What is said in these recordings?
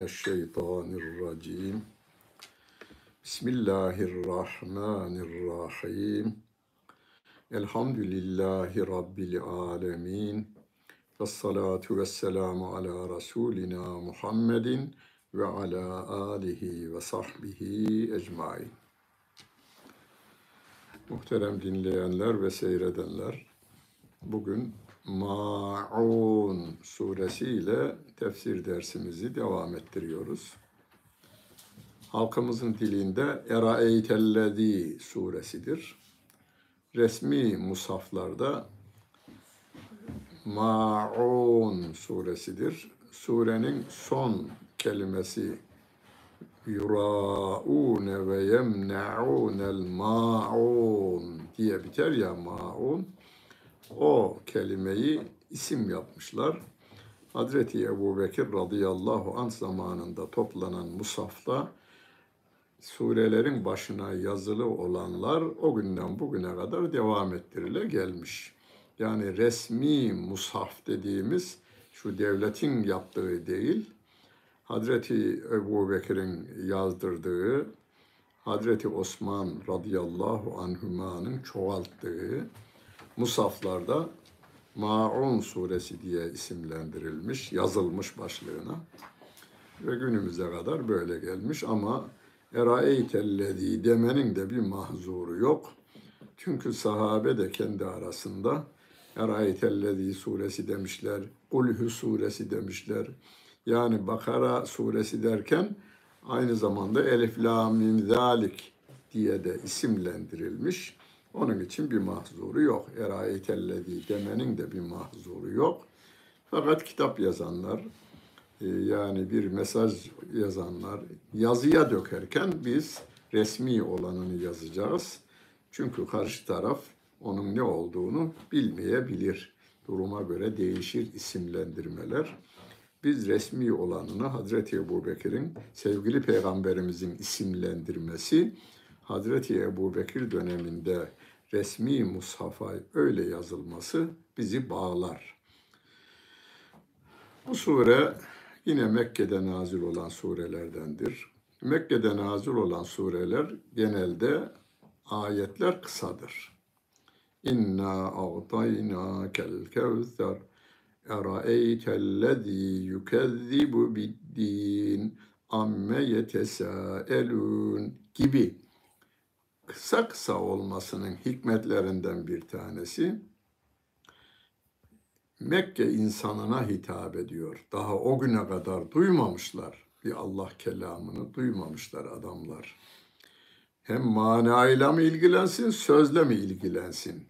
Euzubillahimineşşeytanirracim. Bismillahirrahmanirrahim. Elhamdülillahi Rabbil alemin. Ve salatu ve selamu ala Rasulina Muhammedin ve ala alihi ve sahbihi ecmain. Muhterem dinleyenler ve seyredenler, bugün Ma'un suresiyle tefsir dersimizi devam ettiriyoruz. Halkımızın dilinde Eraeytellezi suresidir. Resmi musaflarda Ma'un suresidir. Surenin son kelimesi yuraune ve yemne'unel ma'un diye biter ya ma'un o kelimeyi isim yapmışlar. Hazreti Ebu Bekir radıyallahu anh zamanında toplanan musafta surelerin başına yazılı olanlar o günden bugüne kadar devam ettirile gelmiş. Yani resmi mushaf dediğimiz şu devletin yaptığı değil, Hazreti Ebu Bekir'in yazdırdığı, Hazreti Osman radıyallahu anhümanın çoğalttığı, musaflarda Maun suresi diye isimlendirilmiş, yazılmış başlığına. Ve günümüze kadar böyle gelmiş ama Eraeytellezi demenin de bir mahzuru yok. Çünkü sahabe de kendi arasında Eraeytellezi suresi demişler, Kulhü suresi demişler. Yani Bakara suresi derken aynı zamanda Elif La Mim Zalik diye de isimlendirilmiş. Onun için bir mahzuru yok. Erayetellezi demenin de bir mahzuru yok. Fakat kitap yazanlar, e, yani bir mesaj yazanlar yazıya dökerken biz resmi olanını yazacağız. Çünkü karşı taraf onun ne olduğunu bilmeyebilir. Duruma göre değişir isimlendirmeler. Biz resmi olanını Hazreti Ebu Bekir'in sevgili peygamberimizin isimlendirmesi Hazreti Ebu Bekir döneminde resmi mushafa öyle yazılması bizi bağlar. Bu sure yine Mekke'de nazil olan surelerdendir. Mekke'de nazil olan sureler genelde ayetler kısadır. İnna a'tayna kel kevzer eraeytellezî yükezzibu biddin amme yetesaelun gibi kısa kısa olmasının hikmetlerinden bir tanesi Mekke insanına hitap ediyor. Daha o güne kadar duymamışlar. Bir Allah kelamını duymamışlar adamlar. Hem manayla mı ilgilensin, sözle mi ilgilensin?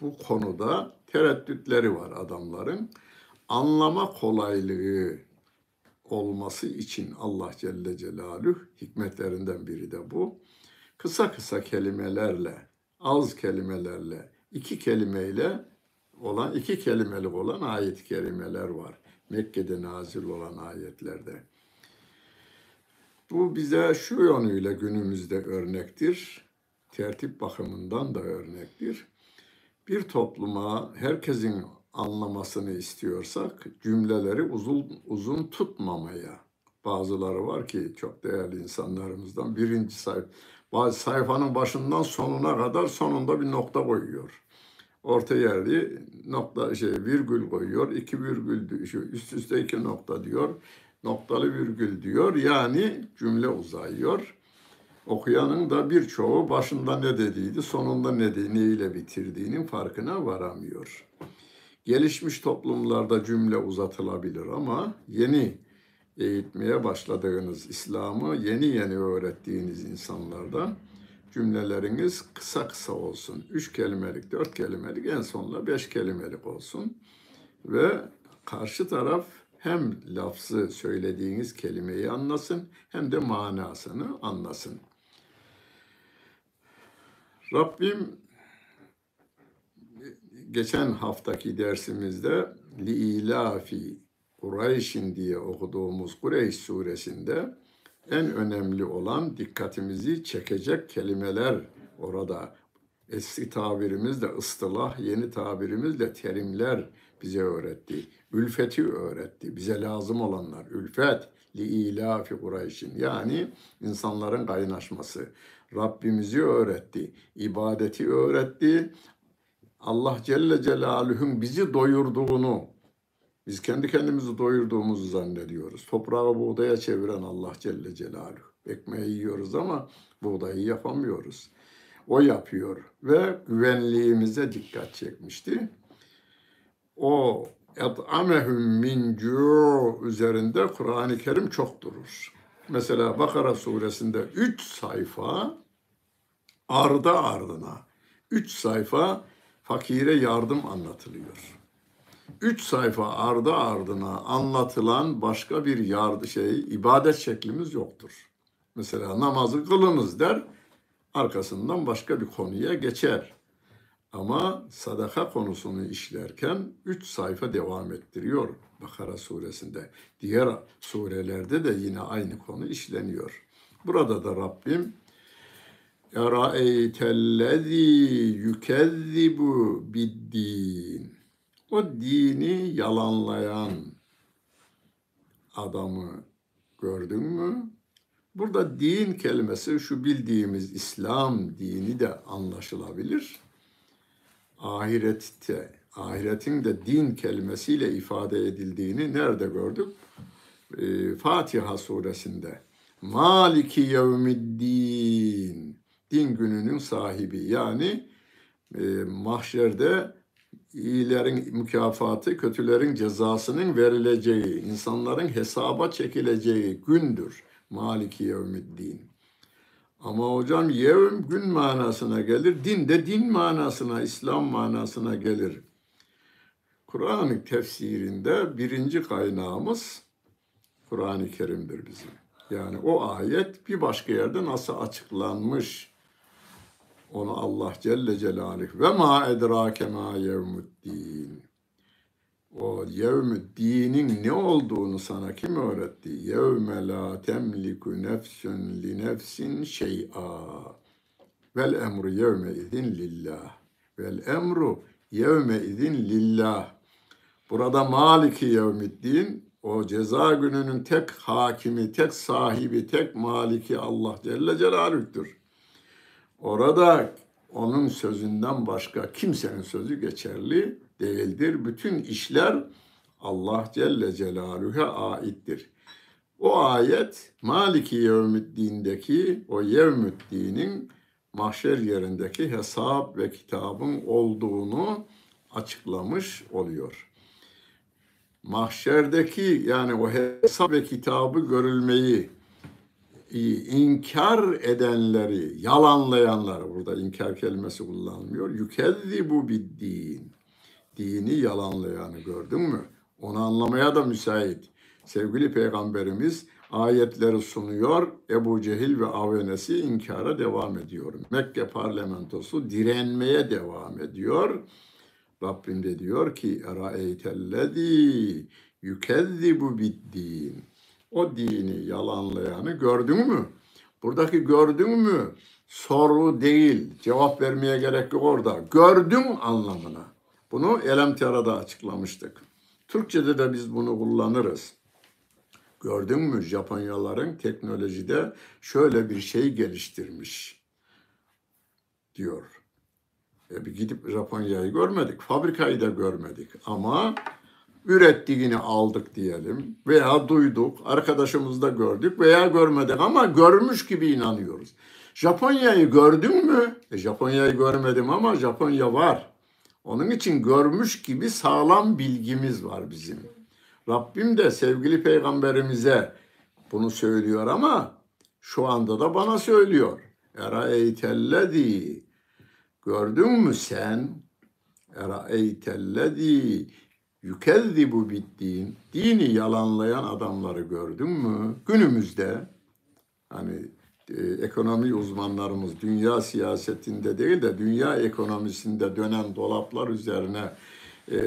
Bu konuda tereddütleri var adamların. Anlama kolaylığı olması için Allah Celle Celaluhu hikmetlerinden biri de bu kısa kısa kelimelerle, az kelimelerle, iki kelimeyle olan, iki kelimelik olan ayet-i kerimeler var. Mekke'de nazil olan ayetlerde. Bu bize şu yönüyle günümüzde örnektir. Tertip bakımından da örnektir. Bir topluma herkesin anlamasını istiyorsak cümleleri uzun uzun tutmamaya. Bazıları var ki çok değerli insanlarımızdan birinci sayfa sayfanın başından sonuna kadar sonunda bir nokta koyuyor. Orta yerde nokta şey virgül koyuyor. iki virgül şu üst üste iki nokta diyor. Noktalı virgül diyor. Yani cümle uzayıyor. Okuyanın da birçoğu başında ne dediydi, sonunda ne neyle bitirdiğinin farkına varamıyor. Gelişmiş toplumlarda cümle uzatılabilir ama yeni eğitmeye başladığınız İslam'ı yeni yeni öğrettiğiniz insanlarda cümleleriniz kısa kısa olsun. Üç kelimelik, dört kelimelik, en sonunda beş kelimelik olsun. Ve karşı taraf hem lafzı söylediğiniz kelimeyi anlasın hem de manasını anlasın. Rabbim geçen haftaki dersimizde li ilafi Kureyş'in diye okuduğumuz Kureyş suresinde en önemli olan dikkatimizi çekecek kelimeler orada. Eski tabirimizle ıstılah, yeni tabirimizle terimler bize öğretti. Ülfeti öğretti. Bize lazım olanlar. Ülfet li ilafi Kureyş'in. Yani insanların kaynaşması. Rabbimizi öğretti. ibadeti öğretti. Allah Celle Celaluhu'nun bizi doyurduğunu, biz kendi kendimizi doyurduğumuzu zannediyoruz. Toprağı buğdaya çeviren Allah Celle Celaluhu. Ekmeği yiyoruz ama buğdayı yapamıyoruz. O yapıyor ve güvenliğimize dikkat çekmişti. O et'amehum min üzerinde Kur'an-ı Kerim çok durur. Mesela Bakara suresinde 3 sayfa ardı ardına 3 sayfa fakire yardım anlatılıyor. Üç sayfa ardı ardına anlatılan başka bir yardı şey ibadet şeklimiz yoktur. Mesela namazı kılınız der, arkasından başka bir konuya geçer. Ama sadaka konusunu işlerken üç sayfa devam ettiriyor Bakara suresinde. Diğer surelerde de yine aynı konu işleniyor. Burada da Rabbim Eraeytellezî yükezzibu biddin. O dini yalanlayan adamı gördün mü? Burada din kelimesi şu bildiğimiz İslam dini de anlaşılabilir. Ahirette, ahiretin de din kelimesiyle ifade edildiğini nerede gördük? Ee, Fatiha suresinde. Maliki yevmiddin. Din gününün sahibi yani e, mahşerde iyilerin mükafatı, kötülerin cezasının verileceği, insanların hesaba çekileceği gündür. Maliki yevmiddin. Ama hocam yevm gün manasına gelir, din de din manasına, İslam manasına gelir. Kur'an-ı tefsirinde birinci kaynağımız Kur'an-ı Kerim'dir bizim. Yani o ayet bir başka yerde nasıl açıklanmış? Onu Allah Celle Celaluhu ve ma edrake ma yevmuddin. O yevmüddinin ne olduğunu sana kim öğretti? Yevme la temliku nefsün li nefsin şey'a. Vel emru yevme izin lillah. Vel emru yevme izin lillah. Burada maliki yevmiddin o ceza gününün tek hakimi, tek sahibi, tek maliki Allah Celle Celaluh'tür. Orada onun sözünden başka kimsenin sözü geçerli değildir. Bütün işler Allah Celle Celaluhu'ya aittir. O ayet Maliki Yevmiddin'deki o Yevmiddin'in mahşer yerindeki hesap ve kitabın olduğunu açıklamış oluyor. Mahşerdeki yani o hesap ve kitabı görülmeyi inkar edenleri, yalanlayanlar, burada inkar kelimesi kullanılmıyor. Yükezzibu din. Dini yalanlayanı gördün mü? Onu anlamaya da müsait. Sevgili Peygamberimiz ayetleri sunuyor. Ebu Cehil ve avenesi inkara devam ediyor. Mekke parlamentosu direnmeye devam ediyor. Rabbim de diyor ki Eraeytellezî yükezzibu din o dini yalanlayanı gördün mü? Buradaki gördün mü? Soru değil, cevap vermeye gerek yok orada. Gördüm anlamına. Bunu Elemtera'da açıklamıştık. Türkçe'de de biz bunu kullanırız. Gördün mü Japonyaların teknolojide şöyle bir şey geliştirmiş diyor. E bir gidip Japonya'yı görmedik, fabrikayı da görmedik ama ürettiğini aldık diyelim veya duyduk, arkadaşımızda gördük veya görmedik ama görmüş gibi inanıyoruz. Japonya'yı gördün mü? E, Japonya'yı görmedim ama Japonya var. Onun için görmüş gibi sağlam bilgimiz var bizim. Rabbim de sevgili peygamberimize bunu söylüyor ama şu anda da bana söylüyor. Era eytellezi gördün mü sen? Era eytellezi yükezzibu bittiğin, dini yalanlayan adamları gördün mü? Günümüzde hani e, ekonomi uzmanlarımız dünya siyasetinde değil de dünya ekonomisinde dönen dolaplar üzerine e,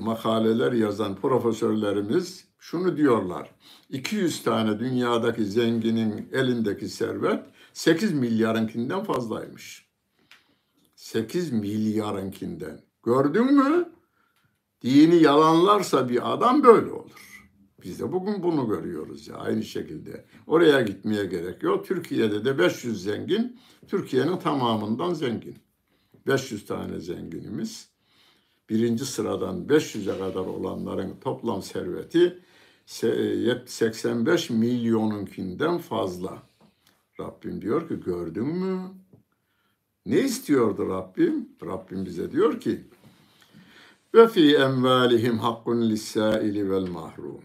makaleler yazan profesörlerimiz şunu diyorlar. 200 tane dünyadaki zenginin elindeki servet 8 milyarınkinden fazlaymış. 8 milyarınkinden. Gördün mü? Dini yalanlarsa bir adam böyle olur. Biz de bugün bunu görüyoruz ya aynı şekilde. Oraya gitmeye gerek yok. Türkiye'de de 500 zengin, Türkiye'nin tamamından zengin. 500 tane zenginimiz. Birinci sıradan 500'e kadar olanların toplam serveti 85 milyonunkinden fazla. Rabbim diyor ki gördün mü? Ne istiyordu Rabbim? Rabbim bize diyor ki ve fi emvalihim hakkun lissaili vel mahrum.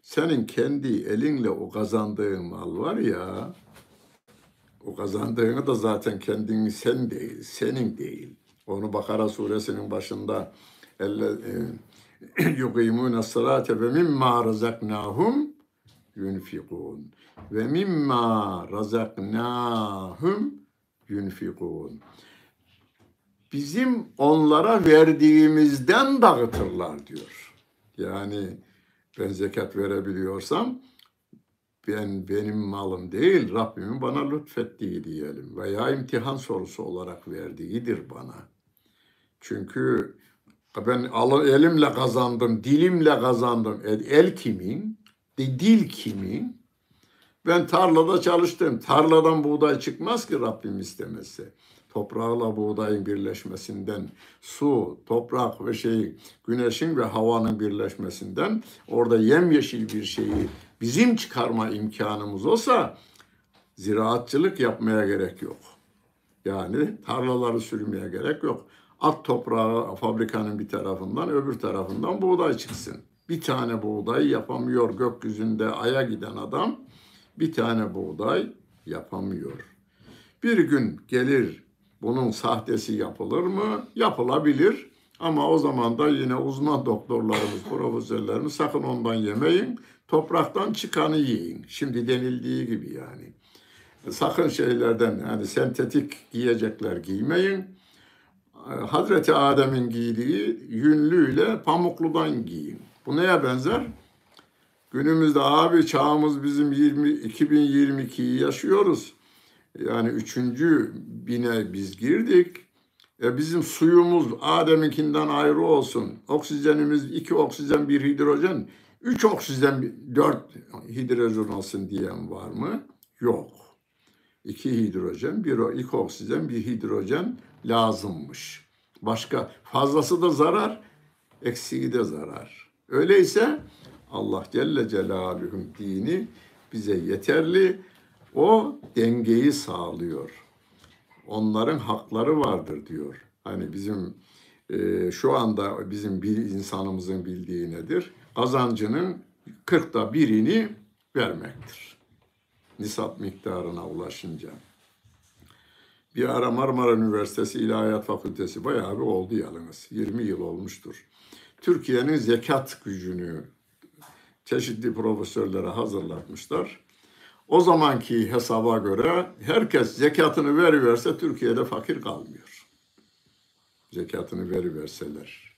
Senin kendi elinle o kazandığın mal var ya, o kazandığını da zaten kendin sen değil, senin değil. Onu Bakara suresinin başında ve mimma razaknahum yunfikun ve mimma razaknahum yunfikun. Bizim onlara verdiğimizden dağıtırlar diyor. Yani ben zekat verebiliyorsam ben benim malım değil Rabbimin bana lütfettiği diyelim veya imtihan sorusu olarak verdiğidir bana. Çünkü ben elimle kazandım, dilimle kazandım. El, el kimin? De, dil kimin? Ben tarlada çalıştım. Tarladan buğday çıkmaz ki Rabbim istemezse. Toprağla buğdayın birleşmesinden, su, toprak ve şey, güneşin ve havanın birleşmesinden orada yemyeşil bir şeyi bizim çıkarma imkanımız olsa ziraatçılık yapmaya gerek yok. Yani tarlaları sürmeye gerek yok. At toprağı fabrikanın bir tarafından öbür tarafından buğday çıksın. Bir tane buğday yapamıyor gökyüzünde aya giden adam bir tane buğday yapamıyor. Bir gün gelir bunun sahtesi yapılır mı? Yapılabilir. Ama o zaman da yine uzman doktorlarımız, profesörlerimiz sakın ondan yemeyin. Topraktan çıkanı yiyin. Şimdi denildiği gibi yani. Sakın şeylerden yani sentetik giyecekler giymeyin. Hazreti Adem'in giydiği yünlüyle pamukludan giyin. Bu neye benzer? Günümüzde abi çağımız bizim 20 2022'yi yaşıyoruz. Yani üçüncü bine biz girdik. E bizim suyumuz Adem'inkinden ayrı olsun. Oksijenimiz iki oksijen bir hidrojen. Üç oksijen dört hidrojen olsun diyen var mı? Yok. İki hidrojen, bir iki oksijen, bir hidrojen lazımmış. Başka fazlası da zarar, eksiği de zarar. Öyleyse Allah Celle Celaluhu'nun dini bize yeterli. O dengeyi sağlıyor. Onların hakları vardır diyor. Hani bizim e, şu anda bizim bir insanımızın bildiği nedir? Kazancının kırkta birini vermektir. Nisap miktarına ulaşınca. Bir ara Marmara Üniversitesi İlahiyat Fakültesi bayağı bir oldu yalnız. 20 yıl olmuştur. Türkiye'nin zekat gücünü çeşitli profesörlere hazırlatmışlar. O zamanki hesaba göre herkes zekatını veriverse Türkiye'de fakir kalmıyor. Zekatını veriverseler.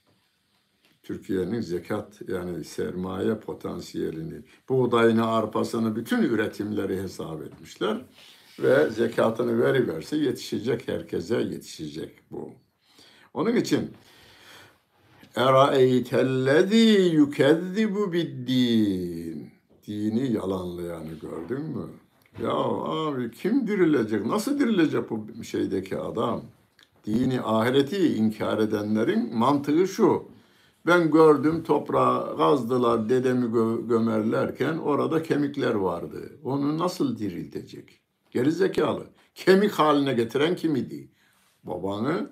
Türkiye'nin zekat yani sermaye potansiyelini, buğdayını, arpasını, bütün üretimleri hesap etmişler. Ve zekatını veriverse yetişecek, herkese yetişecek bu. Onun için Eraeytellezî yükezzibu biddin. Dini yalanlayanı gördün mü? Ya abi kim dirilecek? Nasıl dirilecek bu şeydeki adam? Dini, ahireti inkar edenlerin mantığı şu. Ben gördüm toprağa gazdılar dedemi gö- gömerlerken orada kemikler vardı. Onu nasıl diriltecek? Geri zekalı. Kemik haline getiren kim idi? Babanı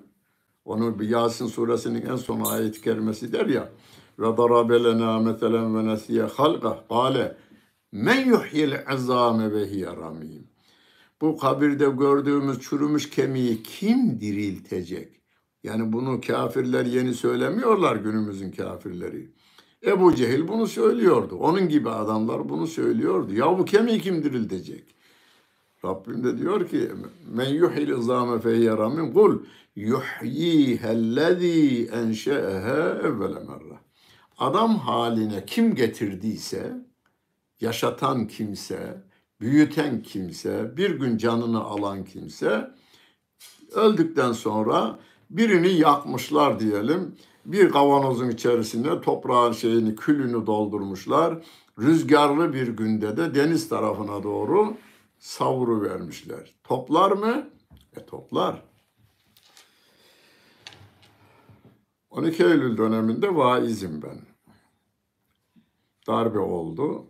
onu bir Yasin suresinin en son ayet-i der ya. Ve darabe lena meselen ve nesiye halqa. Kale men yuhyil azame ve hiye ramim. Bu kabirde gördüğümüz çürümüş kemiği kim diriltecek? Yani bunu kafirler yeni söylemiyorlar günümüzün kafirleri. Ebu Cehil bunu söylüyordu. Onun gibi adamlar bunu söylüyordu. Ya bu kemiği kim diriltecek? Rabbim de diyor ki men yuhil izame fehiyye ramin kul yuhyihellezî enşe'eha evvele merre. Adam haline kim getirdiyse, yaşatan kimse, büyüten kimse, bir gün canını alan kimse, öldükten sonra birini yakmışlar diyelim. Bir kavanozun içerisinde toprağın şeyini, külünü doldurmuşlar. Rüzgarlı bir günde de deniz tarafına doğru savuru vermişler. Toplar mı? E toplar. 12 Eylül döneminde vaizim ben. Darbe oldu.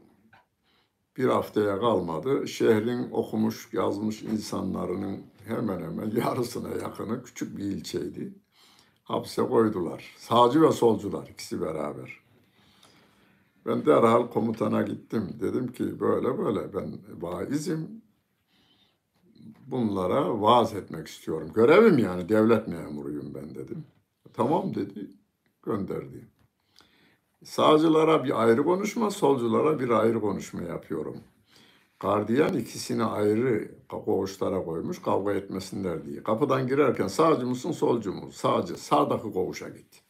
Bir haftaya kalmadı. Şehrin okumuş, yazmış insanların hemen hemen yarısına yakını küçük bir ilçeydi. Hapse koydular. Sağcı ve solcular ikisi beraber. Ben derhal komutana gittim. Dedim ki böyle böyle ben vaizim. Bunlara vaaz etmek istiyorum. Görevim yani devlet memuruyum ben dedim. Tamam dedi. Gönderdi. Sağcılara bir ayrı konuşma, solculara bir ayrı konuşma yapıyorum. Gardiyan ikisini ayrı koğuşlara koymuş kavga etmesinler diye. Kapıdan girerken sağcı mısın solcu mu? Sağcı. Sağdaki koğuşa git.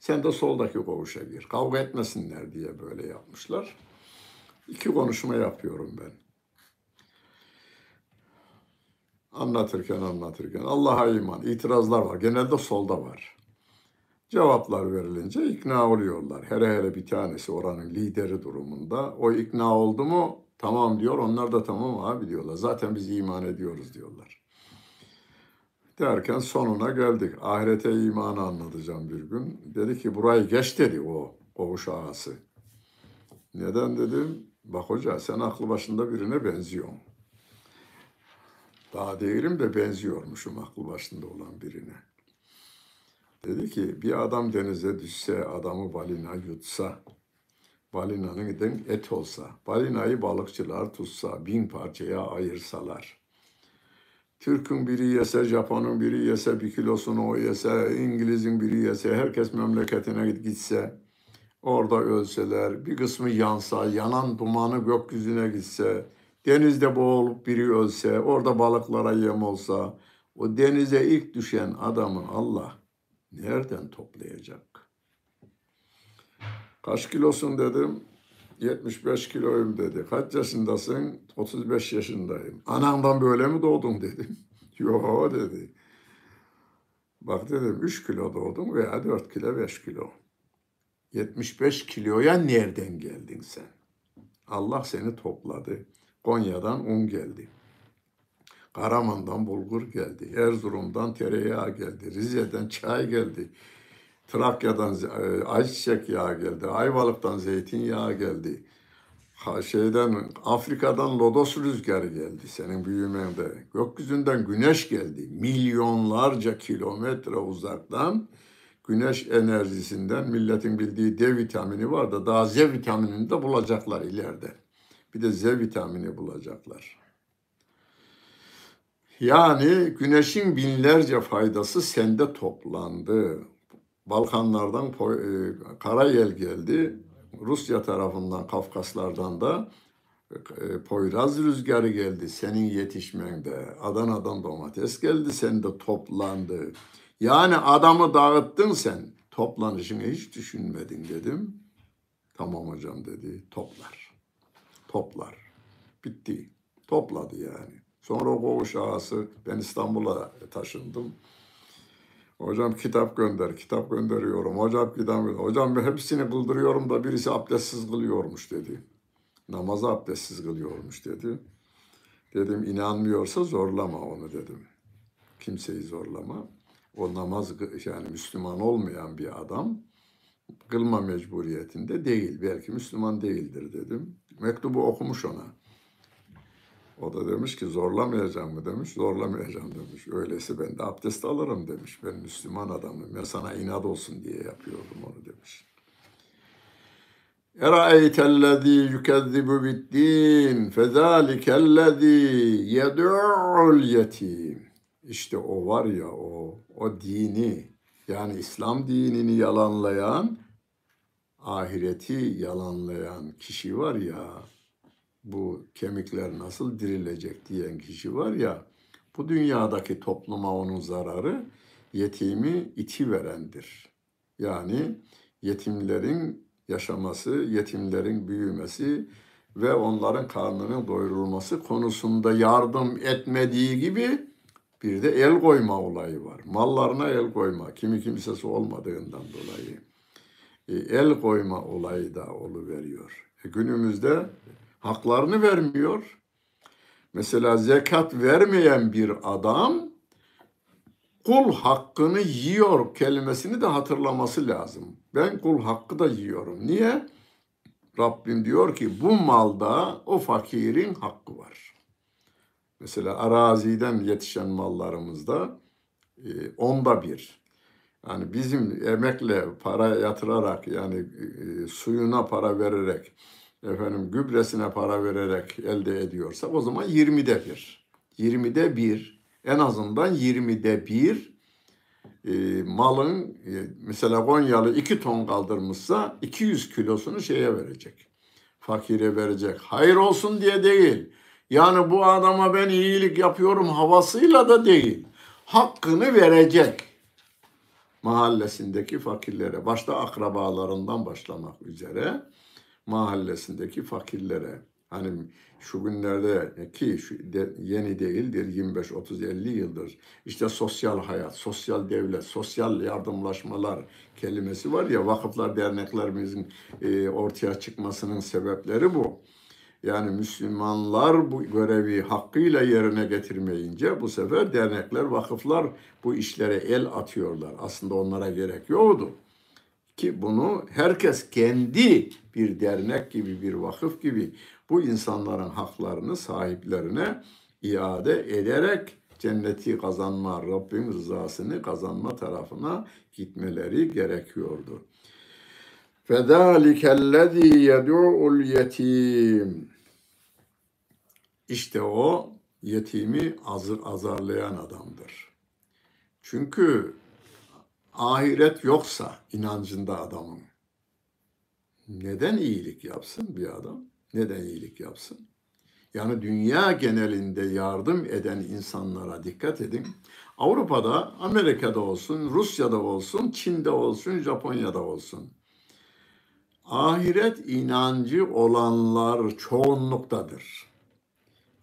Sen de soldaki koğuşa gir. Kavga etmesinler diye böyle yapmışlar. İki konuşma yapıyorum ben. Anlatırken anlatırken Allah'a iman, itirazlar var. Genelde solda var. Cevaplar verilince ikna oluyorlar. Hele hele bir tanesi oranın lideri durumunda. O ikna oldu mu tamam diyor. Onlar da tamam abi diyorlar. Zaten biz iman ediyoruz diyorlar. Derken sonuna geldik. Ahirete imanı anlatacağım bir gün. Dedi ki burayı geç dedi o koğuş ağası. Neden dedim? Bak hoca sen aklı başında birine benziyorsun. Daha değilim de benziyormuşum aklı başında olan birine. Dedi ki bir adam denize düşse, adamı balina yutsa, balinanın et olsa, balinayı balıkçılar tutsa, bin parçaya ayırsalar. Türk'ün biri yese, Japon'un biri yese, bir kilosunu o yese, İngiliz'in biri yese, herkes memleketine gitse, orada ölseler, bir kısmı yansa, yanan dumanı gökyüzüne gitse, denizde boğulup biri ölse, orada balıklara yem olsa, o denize ilk düşen adamı Allah nereden toplayacak? Kaç kilosun dedim. 75 kiloyum dedi. Kaç yaşındasın? 35 yaşındayım. Anandan böyle mi doğdun dedim. Yo dedi. Bak dedim 3 kilo doğdum veya 4 kilo 5 kilo. 75 kiloya nereden geldin sen? Allah seni topladı. Konya'dan un geldi. Karaman'dan bulgur geldi. Erzurum'dan tereyağı geldi. Rize'den çay geldi. Trakya'dan e, ayçiçek yağı geldi. Ayvalık'tan zeytinyağı geldi. Şeyden Afrika'dan lodos rüzgarı geldi senin büyümende. Gökyüzünden güneş geldi. Milyonlarca kilometre uzaktan güneş enerjisinden milletin bildiği D vitamini var da daha Z vitaminini de bulacaklar ileride. Bir de Z vitamini bulacaklar. Yani güneşin binlerce faydası sende toplandı. Balkanlardan e, Karayel geldi. Rusya tarafından, Kafkaslardan da e, Poyraz rüzgarı geldi senin yetişmende. Adana'dan domates geldi, sen de toplandı. Yani adamı dağıttın sen. Toplanışını hiç düşünmedin dedim. Tamam hocam dedi. Toplar. Toplar. Bitti. Topladı yani. Sonra o koğuş ağası ben İstanbul'a taşındım. Hocam kitap gönder, kitap gönderiyorum. Hocam kitap gönder. Hocam hepsini kıldırıyorum da birisi abdestsiz kılıyormuş dedi. Namazı abdestsiz kılıyormuş dedi. Dedim inanmıyorsa zorlama onu dedim. Kimseyi zorlama. O namaz yani Müslüman olmayan bir adam kılma mecburiyetinde değil. Belki Müslüman değildir dedim. Mektubu okumuş ona. O da demiş ki zorlamayacağım mı demiş. Zorlamayacağım demiş. Öyleyse ben de abdest alırım demiş. Ben Müslüman adamım. Ben sana inat olsun diye yapıyordum onu demiş. Eraeytellezî yükezzibu biddin fezâlikellezî yed'ul yetim. İşte o var ya o, o dini yani İslam dinini yalanlayan, ahireti yalanlayan kişi var ya, bu kemikler nasıl dirilecek diyen kişi var ya, bu dünyadaki topluma onun zararı yetimi iti verendir. Yani yetimlerin yaşaması, yetimlerin büyümesi ve onların karnının doyurulması konusunda yardım etmediği gibi Bir de el koyma olayı var. Mallarına el koyma. Kimi kimsesi olmadığından dolayı. E, el koyma olayı da oluveriyor. E, günümüzde haklarını vermiyor. Mesela zekat vermeyen bir adam kul hakkını yiyor kelimesini de hatırlaması lazım. Ben kul hakkı da yiyorum. Niye? Rabbim diyor ki bu malda o fakirin hakkı var. Mesela araziden yetişen mallarımızda e, onda bir. Yani bizim emekle para yatırarak yani e, suyuna para vererek efendim gübresine para vererek elde ediyorsak o zaman 20'de bir. 20'de bir en azından 20'de bir e, malın e, mesela Konyalı 2 ton kaldırmışsa 200 kilosunu şeye verecek. Fakire verecek. Hayır olsun diye değil. Yani bu adama ben iyilik yapıyorum havasıyla da değil. Hakkını verecek mahallesindeki fakirlere, başta akrabalarından başlamak üzere mahallesindeki fakirlere. Hani şu günlerde ki şu de, yeni değildir 25 30 50 yıldır. İşte sosyal hayat, sosyal devlet, sosyal yardımlaşmalar kelimesi var ya vakıflar derneklerimizin e, ortaya çıkmasının sebepleri bu. Yani Müslümanlar bu görevi hakkıyla yerine getirmeyince bu sefer dernekler, vakıflar bu işlere el atıyorlar. Aslında onlara gerek yoktu. Ki bunu herkes kendi bir dernek gibi, bir vakıf gibi bu insanların haklarını sahiplerine iade ederek cenneti kazanma, Rabbin rızasını kazanma tarafına gitmeleri gerekiyordu. فَذَٰلِكَ الَّذ۪ي يَدُعُ الْيَت۪يمِ İşte o yetimi azır, azarlayan adamdır. Çünkü ahiret yoksa inancında adamın neden iyilik yapsın bir adam? Neden iyilik yapsın? Yani dünya genelinde yardım eden insanlara dikkat edin. Avrupa'da, Amerika'da olsun, Rusya'da olsun, Çin'de olsun, Japonya'da olsun. Ahiret inancı olanlar çoğunluktadır.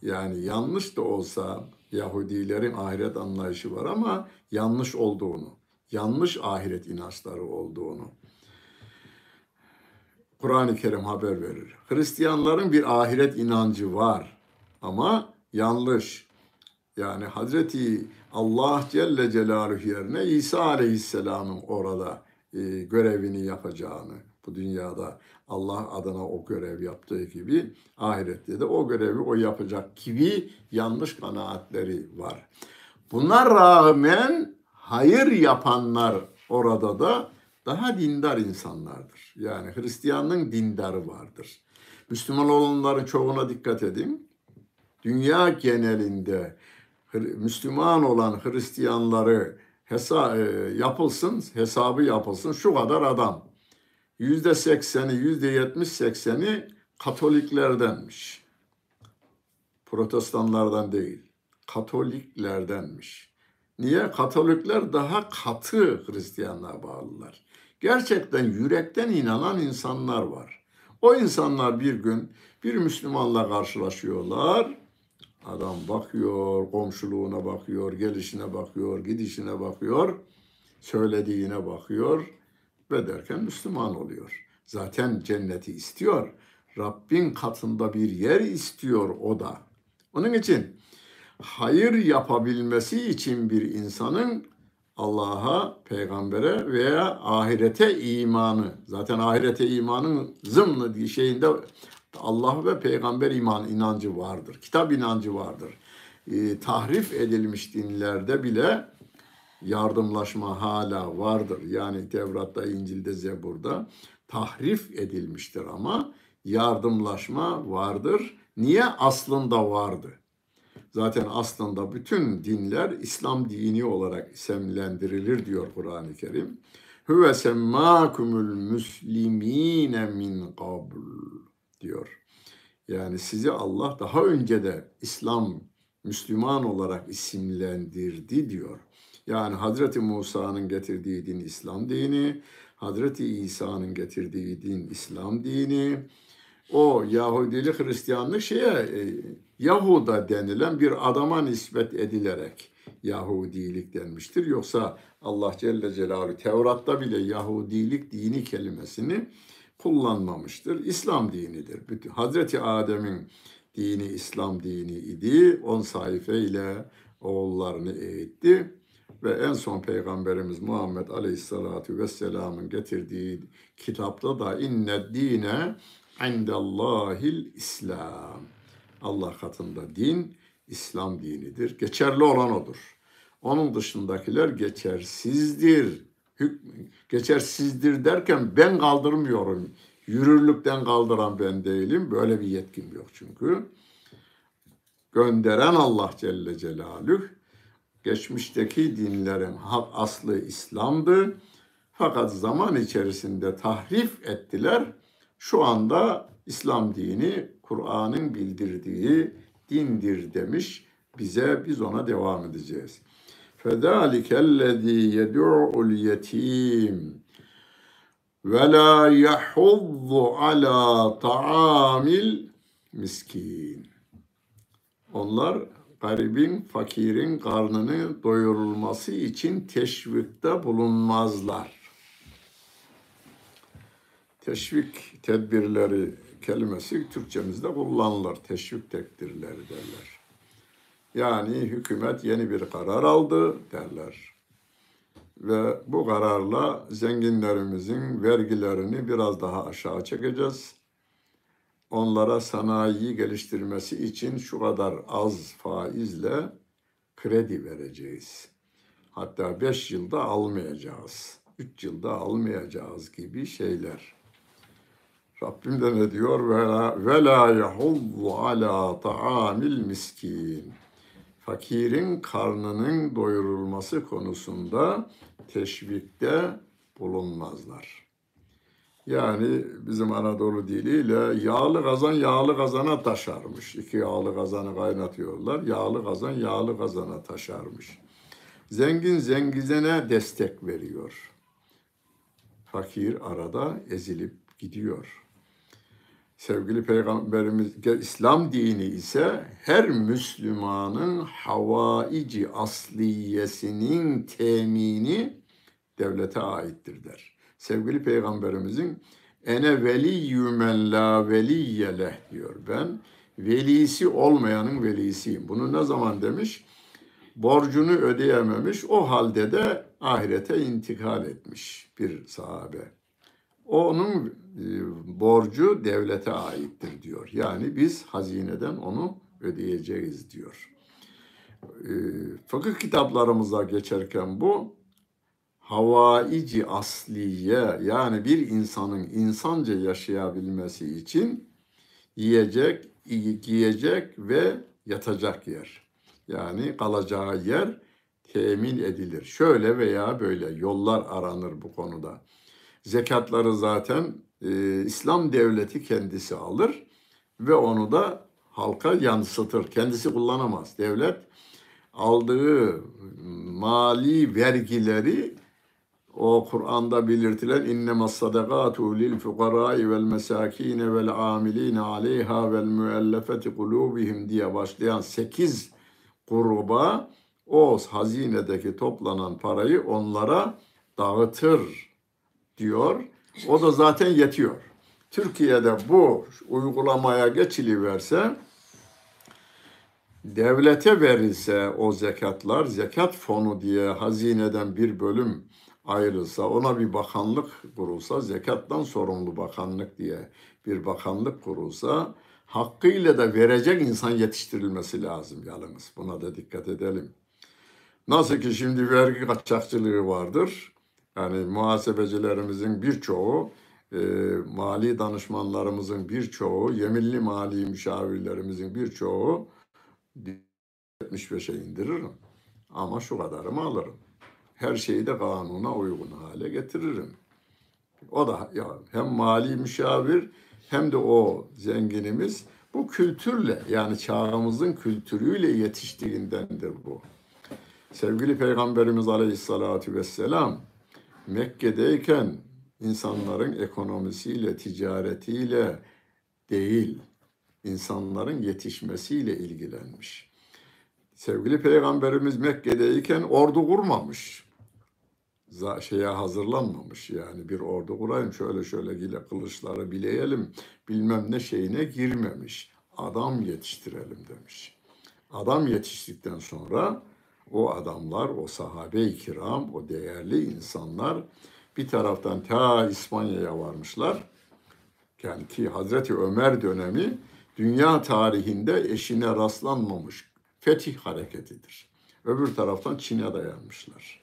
Yani yanlış da olsa Yahudilerin ahiret anlayışı var ama yanlış olduğunu, yanlış ahiret inançları olduğunu Kur'an-ı Kerim haber verir. Hristiyanların bir ahiret inancı var ama yanlış. Yani Hazreti Allah Celle Celaluhu yerine İsa Aleyhisselam'ın orada e, görevini yapacağını, bu dünyada Allah adına o görev yaptığı gibi ahirette de o görevi o yapacak gibi yanlış kanaatleri var. Buna rağmen hayır yapanlar orada da daha dindar insanlardır. Yani Hristiyanlığın dindarı vardır. Müslüman olanların çoğuna dikkat edin. Dünya genelinde Müslüman olan Hristiyanları hesa e, yapılsın, hesabı yapılsın şu kadar adam. Yüzde sekseni, yüzde yetmiş sekseni Katoliklerdenmiş. Protestanlardan değil, Katoliklerdenmiş. Niye? Katolikler daha katı Hristiyanlığa bağlılar. Gerçekten yürekten inanan insanlar var. O insanlar bir gün bir Müslümanla karşılaşıyorlar. Adam bakıyor, komşuluğuna bakıyor, gelişine bakıyor, gidişine bakıyor, söylediğine bakıyor ve derken Müslüman oluyor. Zaten cenneti istiyor. Rabbin katında bir yer istiyor o da. Onun için hayır yapabilmesi için bir insanın Allah'a, peygambere veya ahirete imanı. Zaten ahirete imanın zımnı şeyinde Allah ve peygamber iman inancı vardır. Kitap inancı vardır. E, tahrif edilmiş dinlerde bile yardımlaşma hala vardır. Yani Tevrat'ta, İncil'de, Zebur'da tahrif edilmiştir ama yardımlaşma vardır. Niye? Aslında vardı. Zaten aslında bütün dinler İslam dini olarak isimlendirilir diyor Kur'an-ı Kerim. Huve semmâkumul müslimîne min qabl diyor. Yani sizi Allah daha önce de İslam, Müslüman olarak isimlendirdi diyor. Yani Hazreti Musa'nın getirdiği din İslam dini, Hazreti İsa'nın getirdiği din İslam dini, o Yahudilik Hristiyanlık şeye e, Yahuda denilen bir adama nispet edilerek Yahudilik denmiştir. Yoksa Allah Celle Celaluhu Tevrat'ta bile Yahudilik dini kelimesini kullanmamıştır. İslam dinidir. Bütün, Hazreti Adem'in dini İslam dini idi. On sayfa ile oğullarını eğitti. Ve en son Peygamberimiz Muhammed Aleyhisselatü Vesselam'ın getirdiği kitapta da inne dine indallahil İslam. Allah katında din İslam dinidir. Geçerli olan odur. Onun dışındakiler geçersizdir. Geçersizdir derken ben kaldırmıyorum. Yürürlükten kaldıran ben değilim. Böyle bir yetkim yok çünkü. Gönderen Allah Celle Celaluhu geçmişteki dinlerin aslı İslam'dı. Fakat zaman içerisinde tahrif ettiler. Şu anda İslam dini Kur'an'ın bildirdiği dindir demiş bize. Biz ona devam edeceğiz. فَذَٰلِكَ الَّذ۪ي يَدُعُ الْيَت۪يمِ وَلَا يَحُضُّ عَلَى طَعَامِ الْمِسْكِينَ Onlar garibin, fakirin karnını doyurulması için teşvikte bulunmazlar. Teşvik tedbirleri kelimesi Türkçemizde kullanılır. Teşvik tedbirleri derler. Yani hükümet yeni bir karar aldı derler. Ve bu kararla zenginlerimizin vergilerini biraz daha aşağı çekeceğiz onlara sanayi geliştirmesi için şu kadar az faizle kredi vereceğiz. Hatta beş yılda almayacağız. Üç yılda almayacağız gibi şeyler. Rabbim de ne diyor? Ve la yahullu ala ta'amil miskin. Fakirin karnının doyurulması konusunda teşvikte bulunmazlar. Yani bizim Anadolu diliyle yağlı kazan yağlı kazana taşarmış. İki yağlı kazanı kaynatıyorlar. Yağlı kazan yağlı kazana taşarmış. Zengin zengizene destek veriyor. Fakir arada ezilip gidiyor. Sevgili Peygamberimiz İslam dini ise her Müslümanın havaici asliyesinin temini devlete aittir der sevgili peygamberimizin ene veliyyü men la veliyye diyor. Ben velisi olmayanın velisiyim. Bunu ne zaman demiş? Borcunu ödeyememiş. O halde de ahirete intikal etmiş bir sahabe. Onun e, borcu devlete aittir diyor. Yani biz hazineden onu ödeyeceğiz diyor. E, fıkıh kitaplarımıza geçerken bu havaici asliye yani bir insanın insanca yaşayabilmesi için yiyecek, giyecek ve yatacak yer. Yani kalacağı yer temin edilir. Şöyle veya böyle yollar aranır bu konuda. Zekatları zaten e, İslam devleti kendisi alır ve onu da halka yansıtır. Kendisi kullanamaz. Devlet aldığı mali vergileri o Kur'an'da belirtilen innema sadakatu lil fukarai vel mesakine vel amilina aleyha vel müellefeti kulubihim diye başlayan sekiz gruba o hazinedeki toplanan parayı onlara dağıtır diyor. O da zaten yetiyor. Türkiye'de bu uygulamaya geçiliverse devlete verilse o zekatlar zekat fonu diye hazineden bir bölüm ayrılsa, ona bir bakanlık kurulsa, zekattan sorumlu bakanlık diye bir bakanlık kurulsa, hakkıyla da verecek insan yetiştirilmesi lazım yalnız. Buna da dikkat edelim. Nasıl ki şimdi vergi kaçakçılığı vardır. Yani muhasebecilerimizin birçoğu, e, mali danışmanlarımızın birçoğu, yeminli mali müşavirlerimizin birçoğu 75'e indiririm. Ama şu kadarımı alırım her şeyi de kanuna uygun hale getiririm. O da ya hem mali müşavir hem de o zenginimiz bu kültürle yani çağımızın kültürüyle yetiştiğindendir bu. Sevgili Peygamberimiz Aleyhisselatü Vesselam Mekke'deyken insanların ekonomisiyle, ticaretiyle değil, insanların yetişmesiyle ilgilenmiş. Sevgili Peygamberimiz Mekke'deyken ordu kurmamış. Şeye hazırlanmamış yani bir ordu kurayım şöyle şöyle gile kılıçları bileyelim bilmem ne şeyine girmemiş. Adam yetiştirelim demiş. Adam yetiştikten sonra o adamlar, o sahabe-i kiram, o değerli insanlar bir taraftan ta İspanya'ya varmışlar. Yani ki Hazreti Ömer dönemi dünya tarihinde eşine rastlanmamış fetih hareketidir. Öbür taraftan Çin'e dayanmışlar.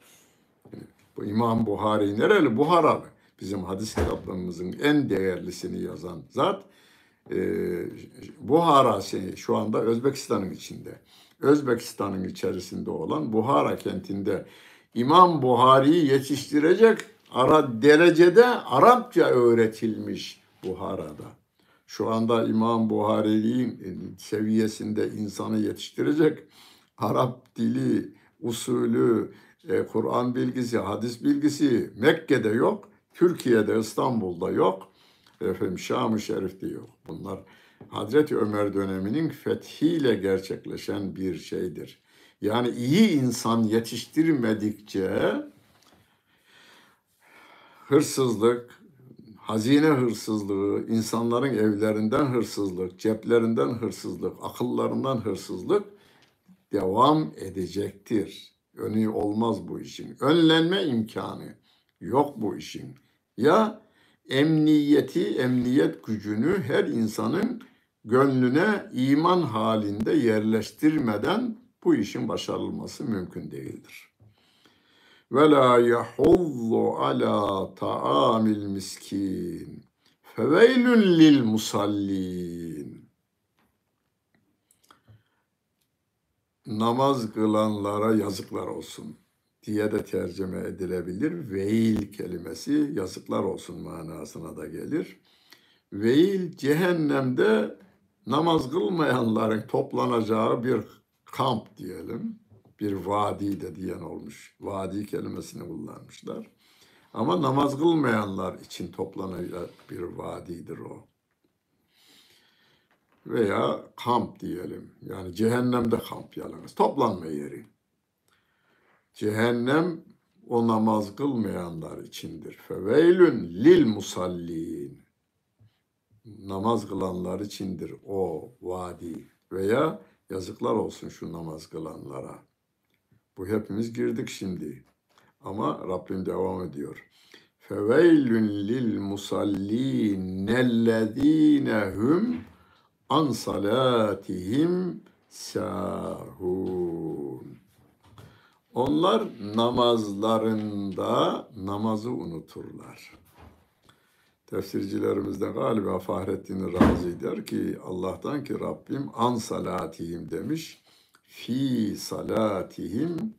Yani bu İmam Buhari nereli? Buharalı. Bizim hadis kitaplarımızın en değerlisini yazan zat e, Buhara şey, şu anda Özbekistan'ın içinde. Özbekistan'ın içerisinde olan Buhara kentinde İmam Buhari'yi yetiştirecek ara derecede Arapça öğretilmiş Buhara'da. Şu anda İmam Buhari'nin seviyesinde insanı yetiştirecek Arap dili, usulü, e, Kur'an bilgisi, hadis bilgisi Mekke'de yok, Türkiye'de, İstanbul'da yok, efendim Şam-ı Şerif'te yok. Bunlar Hazreti Ömer döneminin fethiyle gerçekleşen bir şeydir. Yani iyi insan yetiştirmedikçe hırsızlık, hazine hırsızlığı, insanların evlerinden hırsızlık, ceplerinden hırsızlık, akıllarından hırsızlık devam edecektir. Önü olmaz bu işin. Önlenme imkanı yok bu işin. Ya emniyeti, emniyet gücünü her insanın gönlüne iman halinde yerleştirmeden bu işin başarılması mümkün değildir. Ve la yahullu ala ta'amil miskin. Feveylün lil musallin. Namaz kılanlara yazıklar olsun diye de tercüme edilebilir. Veil kelimesi yazıklar olsun manasına da gelir. Veil cehennemde namaz kılmayanların toplanacağı bir kamp diyelim. Bir vadi de diyen olmuş. Vadi kelimesini kullanmışlar. Ama namaz kılmayanlar için toplanacak bir vadidir o. Veya kamp diyelim. Yani cehennemde kamp yalnız. Toplanma yeri. Cehennem o namaz kılmayanlar içindir. Feveylün lil musallin. Namaz kılanlar içindir o vadi. Veya yazıklar olsun şu namaz kılanlara. Bu hepimiz girdik şimdi. Ama Rabbim devam ediyor. Feveylün lil musallin ellezine hum an salatihim sahun. Onlar namazlarında namazı unuturlar. Tefsircilerimizde galiba Fahrettin Razi der ki Allah'tan ki Rabbim an salatihim demiş. Fi salatihim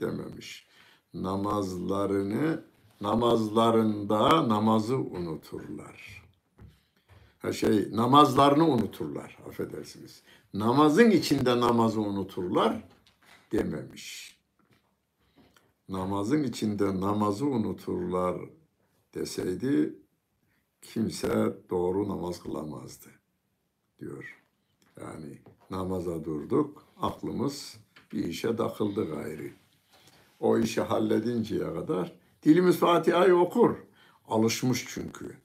dememiş. Namazlarını namazlarında namazı unuturlar. Her şey namazlarını unuturlar affedersiniz. Namazın içinde namazı unuturlar dememiş. Namazın içinde namazı unuturlar deseydi kimse doğru namaz kılamazdı diyor. Yani namaza durduk, aklımız bir işe takıldı gayri. O işi halledinceye kadar dilimiz Fatiha'yı okur. Alışmış çünkü.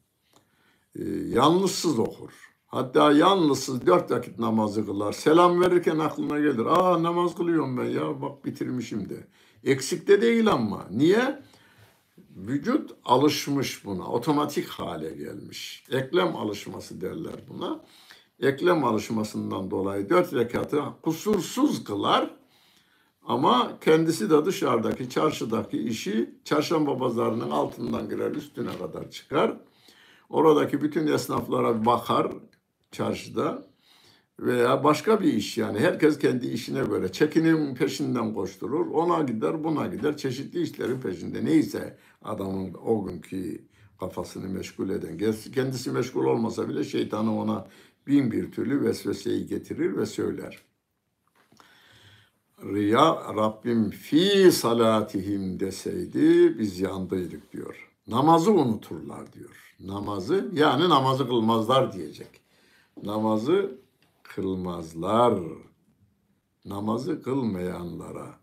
Ee, yalnızsız okur. Hatta yalnızsız dört vakit namazı kılar. Selam verirken aklına gelir. Aa namaz kılıyorum ben ya bak bitirmişim de. Eksik de değil ama. Niye? Vücut alışmış buna. Otomatik hale gelmiş. Eklem alışması derler buna. Eklem alışmasından dolayı dört rekatı kusursuz kılar. Ama kendisi de dışarıdaki, çarşıdaki işi çarşamba pazarının altından girer, üstüne kadar çıkar. Oradaki bütün esnaflara bakar çarşıda veya başka bir iş yani herkes kendi işine göre çekinin peşinden koşturur. Ona gider, buna gider. Çeşitli işlerin peşinde. Neyse adamın o günkü kafasını meşgul eden. Kendisi meşgul olmasa bile şeytanı ona bin bir türlü vesveseyi getirir ve söyler. Riya Rabbim fi salatihim deseydi biz yandıydık diyor. Namazı unuturlar diyor. Namazı yani namazı kılmazlar diyecek. Namazı kılmazlar namazı kılmayanlara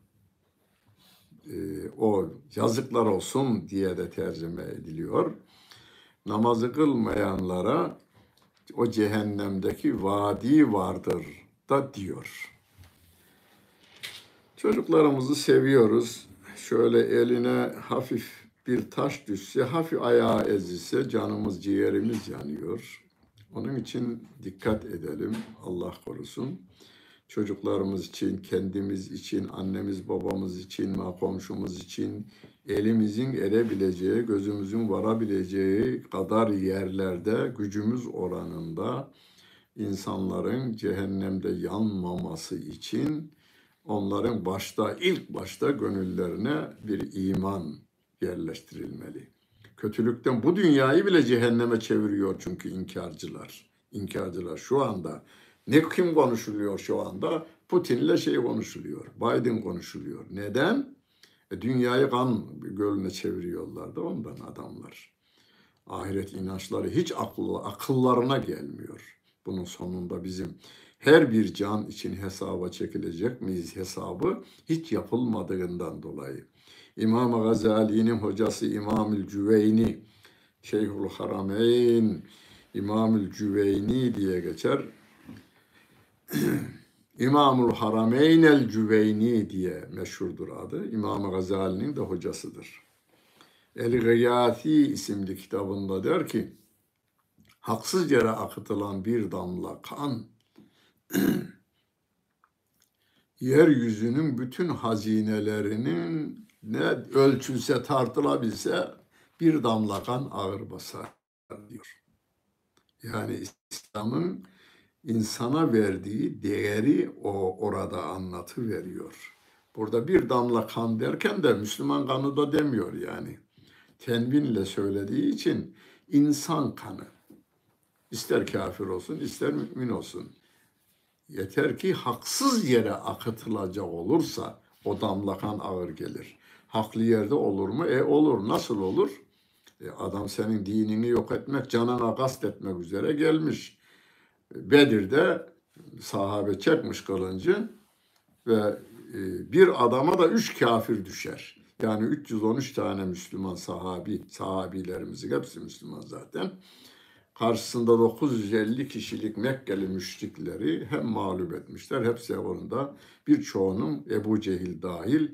e, o yazıklar olsun diye de tercüme ediliyor. Namazı kılmayanlara o cehennemdeki vadi vardır da diyor. Çocuklarımızı seviyoruz. Şöyle eline hafif bir taş düşse, hafif ayağı ezilse canımız ciğerimiz yanıyor. Onun için dikkat edelim. Allah korusun. Çocuklarımız için, kendimiz için, annemiz babamız için, komşumuz için elimizin erebileceği, gözümüzün varabileceği kadar yerlerde gücümüz oranında insanların cehennemde yanmaması için onların başta ilk başta gönüllerine bir iman yerleştirilmeli. Kötülükten bu dünyayı bile cehenneme çeviriyor çünkü inkarcılar. İnkarcılar şu anda ne kim konuşuluyor şu anda? Putin'le şey konuşuluyor. Biden konuşuluyor. Neden? E, dünyayı kan gölüne çeviriyorlar da ondan adamlar. Ahiret inançları hiç akıllı, akıllarına gelmiyor. Bunun sonunda bizim her bir can için hesaba çekilecek miyiz hesabı hiç yapılmadığından dolayı. İmam Gazali'nin hocası İmamül Cüveyni, Şeyhul Harameyn, İmamül Cüveyni diye geçer. İmamul Harameyn el Cüveyni diye meşhurdur adı. İmam Gazali'nin de hocasıdır. El Gıyati isimli kitabında der ki, haksız yere akıtılan bir damla kan, yeryüzünün bütün hazinelerinin ne ölçülse tartılabilse bir damla kan ağır basar diyor. Yani İslam'ın insana verdiği değeri o orada anlatı veriyor. Burada bir damla kan derken de Müslüman kanı da demiyor yani. Tenvinle söylediği için insan kanı. İster kafir olsun, ister mümin olsun. Yeter ki haksız yere akıtılacak olursa o damla kan ağır gelir. Haklı yerde olur mu? E olur. Nasıl olur? E, adam senin dinini yok etmek, canına kast etmek üzere gelmiş. Bedir'de sahabe çekmiş kılıncı ve e, bir adama da üç kafir düşer. Yani 313 tane Müslüman sahabi, sahabilerimizin hepsi Müslüman zaten. Karşısında 950 kişilik Mekkeli müşrikleri hem mağlup etmişler, hepsi orada birçoğunun Ebu Cehil dahil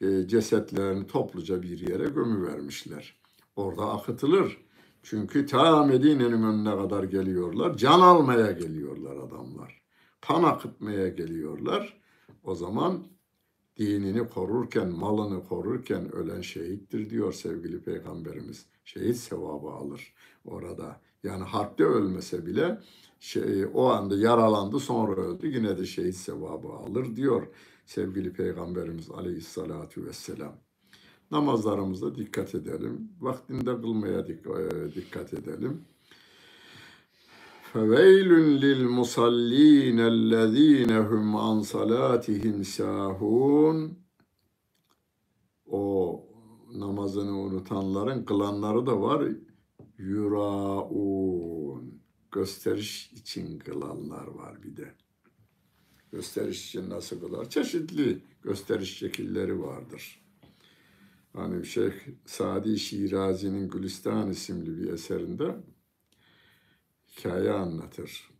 e, cesetlerini topluca bir yere gömü vermişler. Orada akıtılır. Çünkü ta Medine'nin önüne kadar geliyorlar. Can almaya geliyorlar adamlar. Kan akıtmaya geliyorlar. O zaman dinini korurken, malını korurken ölen şehittir diyor sevgili peygamberimiz. Şehit sevabı alır orada. Yani harpte ölmese bile şey, o anda yaralandı sonra öldü yine de şehit sevabı alır diyor sevgili peygamberimiz aleyhissalatu vesselam Namazlarımıza dikkat edelim. Vaktinde kılmaya e, dikkat edelim. فَوَيْلٌ لِلْمُصَلِّينَ الَّذ۪ينَ هُمْ عَنْ صَلَاتِهِمْ سَاهُونَ O namazını unutanların kılanları da var. Yuraun. Gösteriş için kılanlar var bir de. Gösteriş için nasıl kılar? Çeşitli gösteriş şekilleri vardır. Hani Şeyh Sadi Şirazi'nin Gülistan isimli bir eserinde hikaye anlatır.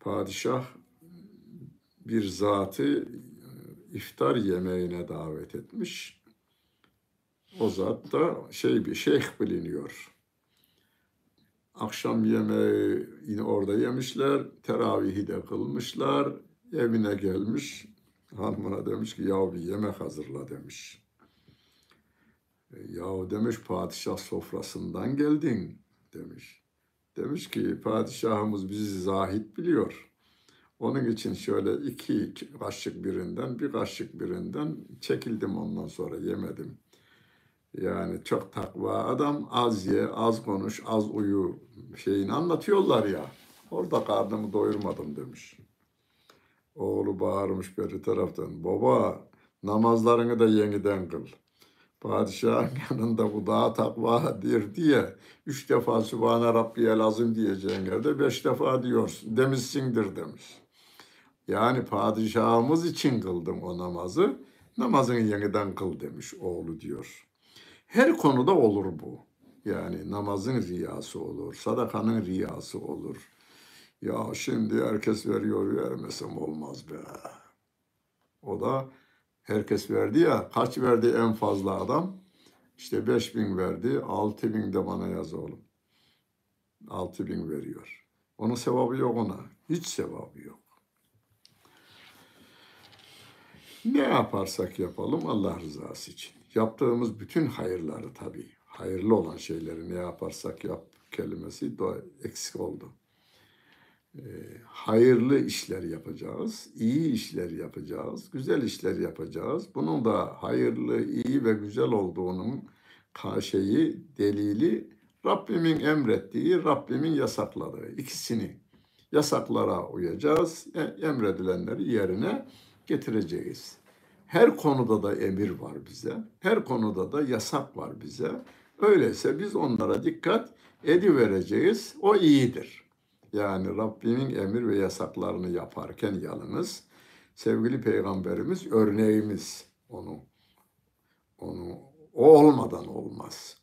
Padişah bir zatı iftar yemeğine davet etmiş. O zat da şey bir şeyh biliniyor. Akşam yemeği yine orada yemişler. Teravihi de kılmışlar. Evine gelmiş. Hanımına demiş ki ya bir yemek hazırla demiş. E, yahu demiş padişah sofrasından geldin demiş. Demiş ki padişahımız bizi zahit biliyor. Onun için şöyle iki kaşık birinden, bir kaşık birinden çekildim ondan sonra yemedim. Yani çok takva adam az ye, az konuş, az uyu şeyini anlatıyorlar ya. Orada karnımı doyurmadım demiş. Oğlu bağırmış bir taraftan. Baba namazlarını da yeniden kıl. Padişahın yanında bu daha takvadır diye üç defa Sübhane Rabbiyel Azim diyeceğin yerde beş defa diyorsun. Demişsindir demiş. Yani padişahımız için kıldım o namazı. Namazını yeniden kıl demiş oğlu diyor. Her konuda olur bu. Yani namazın riyası olur, sadakanın riyası olur. Ya şimdi herkes veriyor vermesem olmaz be. O da herkes verdi ya kaç verdi en fazla adam? İşte 5 bin verdi, 6 bin de bana yaz oğlum. 6 bin veriyor. Onun sevabı yok ona. Hiç sevabı yok. Ne yaparsak yapalım Allah rızası için. Yaptığımız bütün hayırları tabii. Hayırlı olan şeyleri ne yaparsak yap kelimesi eksik oldu. Ee, hayırlı işler yapacağız, iyi işler yapacağız, güzel işler yapacağız. Bunun da hayırlı, iyi ve güzel olduğunun şeyi, delili Rabbimin emrettiği, Rabbimin yasakladığı ikisini yasaklara uyacağız, e, emredilenleri yerine getireceğiz. Her konuda da emir var bize. Her konuda da yasak var bize. Öyleyse biz onlara dikkat edivereceğiz. O iyidir. Yani Rabbimin emir ve yasaklarını yaparken yalnız sevgili peygamberimiz örneğimiz onu onu o olmadan olmaz.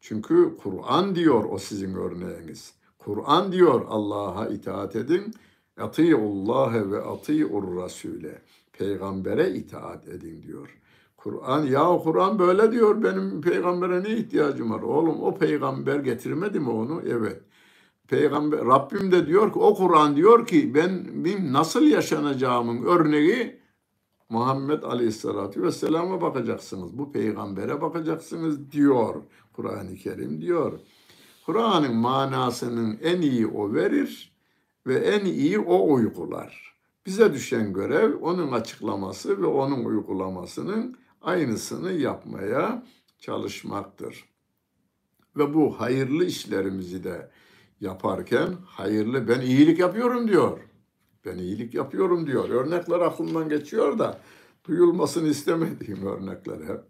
Çünkü Kur'an diyor o sizin örneğiniz. Kur'an diyor Allah'a itaat edin. Atiullâhe ve atiur rasûle. Peygambere itaat edin diyor. Kur'an ya Kur'an böyle diyor benim peygambere ne ihtiyacım var? Oğlum o peygamber getirmedi mi onu? Evet. Peygamber Rabbim de diyor ki o Kur'an diyor ki ben benim nasıl yaşanacağımın örneği Muhammed Aleyhisselatü Vesselam'a bakacaksınız. Bu peygambere bakacaksınız diyor Kur'an-ı Kerim diyor. Kur'an'ın manasının en iyi o verir ve en iyi o uygular. Bize düşen görev onun açıklaması ve onun uygulamasının aynısını yapmaya çalışmaktır. Ve bu hayırlı işlerimizi de yaparken hayırlı ben iyilik yapıyorum diyor. Ben iyilik yapıyorum diyor. Örnekler aklımdan geçiyor da duyulmasını istemediğim örnekler hep.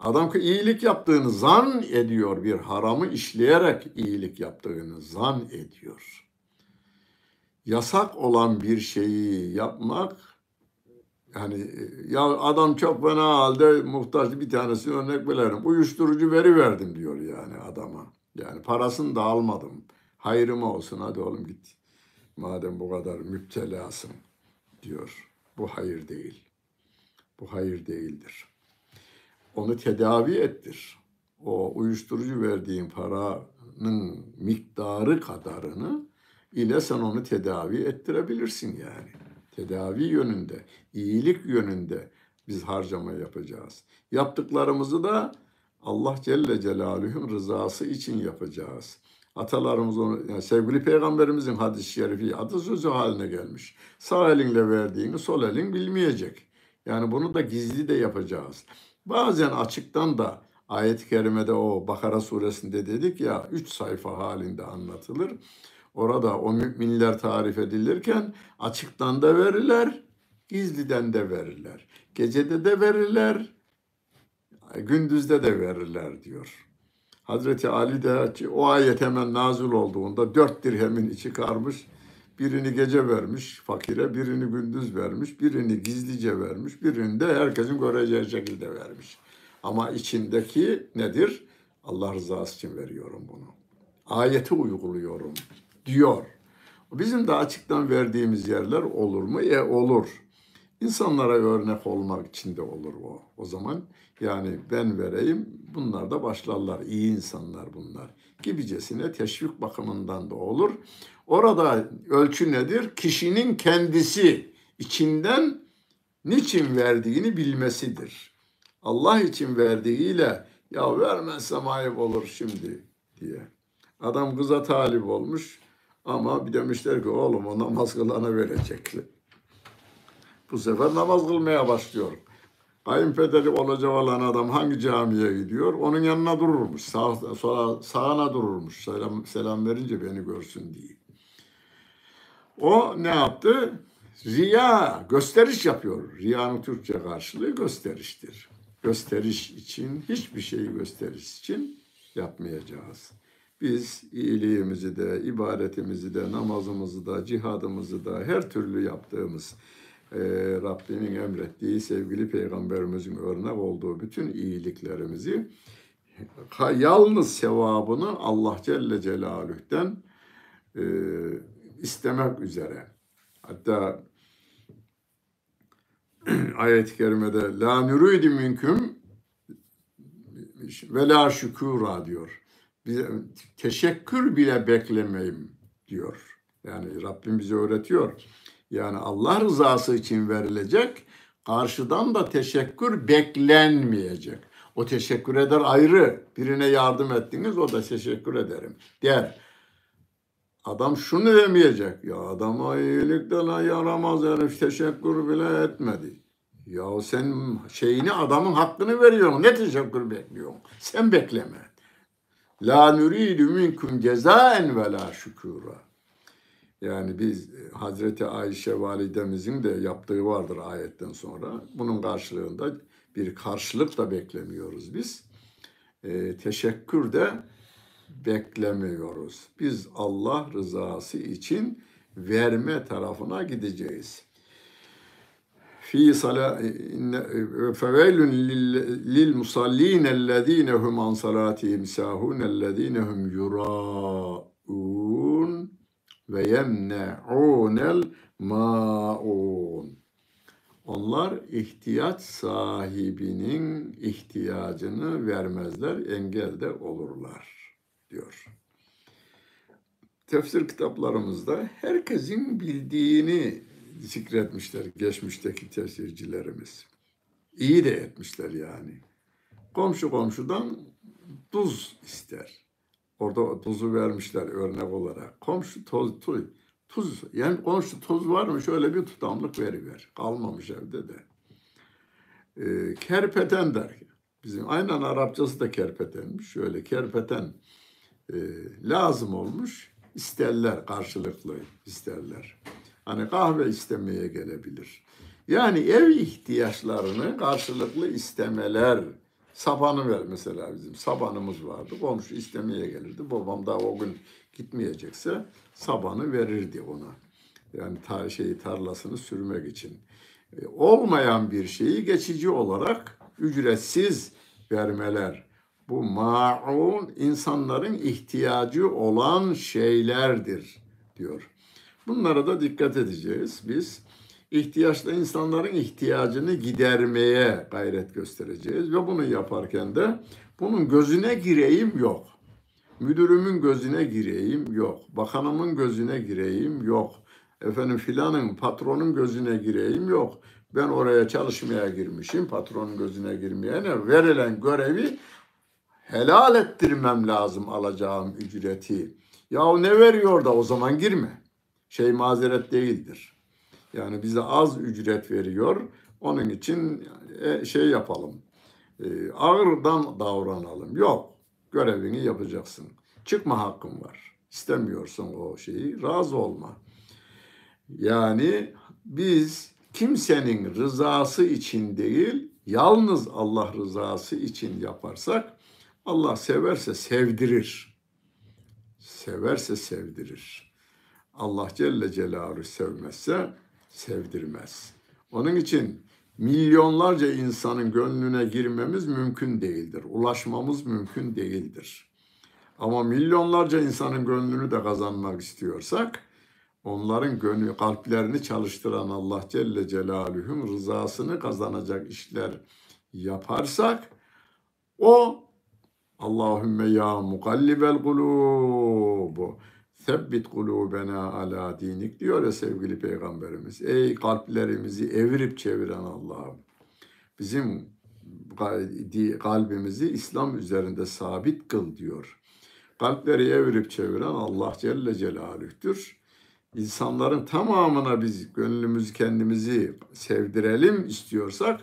Adam ki iyilik yaptığını zan ediyor. Bir haramı işleyerek iyilik yaptığını zan ediyor. Yasak olan bir şeyi yapmak yani ya adam çok fena halde muhtaç bir tanesi örnek veririm. Uyuşturucu veri verdim diyor yani adama. Yani parasını da almadım. Hayrıma olsun hadi oğlum git. Madem bu kadar müptelasın diyor. Bu hayır değil. Bu hayır değildir. Onu tedavi ettir. O uyuşturucu verdiğin paranın miktarı kadarını ile sen onu tedavi ettirebilirsin yani. Tedavi yönünde, iyilik yönünde biz harcama yapacağız. Yaptıklarımızı da Allah Celle Celaluhu'nun rızası için yapacağız. Atalarımız onu, yani sevgili peygamberimizin hadis-i şerifi atasözü haline gelmiş. Sağ elinle verdiğini sol elin bilmeyecek. Yani bunu da gizli de yapacağız. Bazen açıktan da ayet-i kerimede o Bakara suresinde dedik ya üç sayfa halinde anlatılır. Orada o müminler tarif edilirken açıktan da verirler, gizliden de verirler. Gecede de verirler, gündüzde de verirler diyor. Hazreti Ali de o ayet hemen nazil olduğunda dört dirhemin içi karmış. Birini gece vermiş fakire, birini gündüz vermiş, birini gizlice vermiş, birini de herkesin göreceği şekilde vermiş. Ama içindeki nedir? Allah rızası için veriyorum bunu. Ayeti uyguluyorum diyor. Bizim de açıktan verdiğimiz yerler olur mu? E olur. İnsanlara örnek olmak için de olur o. O zaman yani ben vereyim bunlar da başlarlar. İyi insanlar bunlar. Gibicesine teşvik bakımından da olur. Orada ölçü nedir? Kişinin kendisi içinden niçin verdiğini bilmesidir. Allah için verdiğiyle ya vermezsem ayıp olur şimdi diye. Adam kıza talip olmuş ama bir demişler ki oğlum o namaz kılana verecekler. Bu sefer namaz kılmaya başlıyor. Kayınpederi olacak olan adam hangi camiye gidiyor? Onun yanına dururmuş. Sağ, sağ, sağına dururmuş. Selam, selam verince beni görsün diye. O ne yaptı? Riya, gösteriş yapıyor. Riyanın Türkçe karşılığı gösteriştir. Gösteriş için, hiçbir şeyi gösteriş için yapmayacağız. Biz iyiliğimizi de, ibadetimizi de, namazımızı da, cihadımızı da, her türlü yaptığımız e, Rabbimin emrettiği sevgili peygamberimizin örnek olduğu bütün iyiliklerimizi yalnız sevabını Allah Celle Celaluh'ten e, istemek üzere. Hatta ayet-i kerimede la nuridu minkum ve la şükura diyor. Bize teşekkür bile beklemeyim diyor. Yani Rabbim bize öğretiyor. Yani Allah rızası için verilecek, karşıdan da teşekkür beklenmeyecek. O teşekkür eder ayrı. Birine yardım ettiniz, o da teşekkür ederim der. Adam şunu demeyecek. Ya adama iyilikten yaramaz herif teşekkür bile etmedi. Ya sen şeyini adamın hakkını veriyorsun. Ne teşekkür bekliyorsun? Sen bekleme. La nuridu minkum cezaen ve la şükura. Yani biz e, Hazreti Ayşe validemizin de yaptığı vardır ayetten sonra. Bunun karşılığında bir karşılık da beklemiyoruz biz. E, teşekkür de beklemiyoruz. Biz Allah rızası için verme tarafına gideceğiz. Fi sala fevelun lil, lil musallin ellezine hum an salatihim sahun ellezine hum yuraun ve yemne'unel maun. Onlar ihtiyaç sahibinin ihtiyacını vermezler, engelde olurlar diyor. Tefsir kitaplarımızda herkesin bildiğini zikretmişler geçmişteki tefsircilerimiz. İyi de etmişler yani. Komşu komşudan tuz ister. Orada tuzu vermişler örnek olarak. Komşu toz, tuz, tuz yani komşu tuz var mı şöyle bir tutamlık veriver. Kalmamış evde de. Ee, kerpeten der. Bizim aynen Arapçası da kerpetenmiş. Şöyle kerpeten e, lazım olmuş. İsterler karşılıklı isterler. Hani kahve istemeye gelebilir. Yani ev ihtiyaçlarını karşılıklı istemeler. Sabanı ver mesela bizim. Sabanımız vardı. Komşu istemeye gelirdi. Babam da o gün gitmeyecekse sabanı verirdi ona. Yani ta şeyi tarlasını sürmek için. E, olmayan bir şeyi geçici olarak ücretsiz vermeler. Bu maun insanların ihtiyacı olan şeylerdir diyor. Bunlara da dikkat edeceğiz. Biz ihtiyaçlı insanların ihtiyacını gidermeye gayret göstereceğiz ve bunu yaparken de bunun gözüne gireyim yok. Müdürümün gözüne gireyim yok. Bakanımın gözüne gireyim yok. Efendim filanın patronun gözüne gireyim yok. Ben oraya çalışmaya girmişim. Patronun gözüne girmeyene verilen görevi helal ettirmem lazım alacağım ücreti. Ya ne veriyor da o zaman girme. Şey mazeret değildir. Yani bize az ücret veriyor. Onun için e, şey yapalım. E, ağırdan davranalım. Yok. Görevini yapacaksın. Çıkma hakkın var. İstemiyorsan o şeyi razı olma. Yani biz kimsenin rızası için değil, yalnız Allah rızası için yaparsak Allah severse sevdirir. Severse sevdirir. Allah Celle Celaluhu sevmezse sevdirmez. Onun için milyonlarca insanın gönlüne girmemiz mümkün değildir. Ulaşmamız mümkün değildir. Ama milyonlarca insanın gönlünü de kazanmak istiyorsak onların gönlü kalplerini çalıştıran Allah Celle Celaluhu'nun rızasını kazanacak işler yaparsak o Allahümme ya mukallibel kulub Sebbit kulubena ala dinik diyor ya sevgili peygamberimiz. Ey kalplerimizi evirip çeviren Allah'ım. Bizim kalbimizi İslam üzerinde sabit kıl diyor. Kalpleri evirip çeviren Allah Celle Celaluh'tür. İnsanların tamamına biz gönlümüzü kendimizi sevdirelim istiyorsak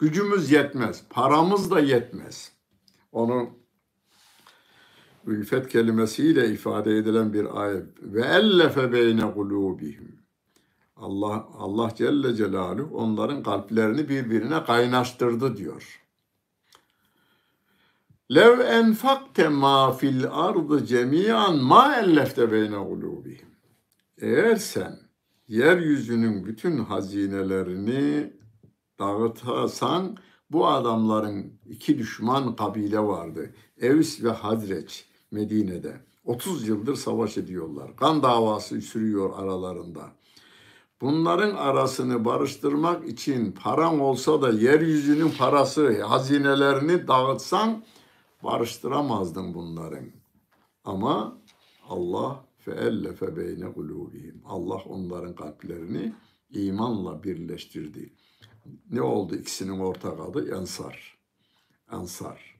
gücümüz yetmez, paramız da yetmez. Onu ülfet kelimesiyle ifade edilen bir ayet. Ve ellefe beyne kulubihim. Allah Allah Celle Celaluhu onların kalplerini birbirine kaynaştırdı diyor. Lev enfakte ma fil ardı cemiyan ma ellefte beyne kulubihim. Eğer sen yeryüzünün bütün hazinelerini dağıtasan bu adamların iki düşman kabile vardı. Evs ve Hazreç Medine'de. 30 yıldır savaş ediyorlar. Kan davası sürüyor aralarında. Bunların arasını barıştırmak için paran olsa da yeryüzünün parası, hazinelerini dağıtsan barıştıramazdın bunların. Ama Allah feellefe beyne kulubihim. Allah onların kalplerini imanla birleştirdi. Ne oldu ikisinin ortak adı? Ensar. Ensar.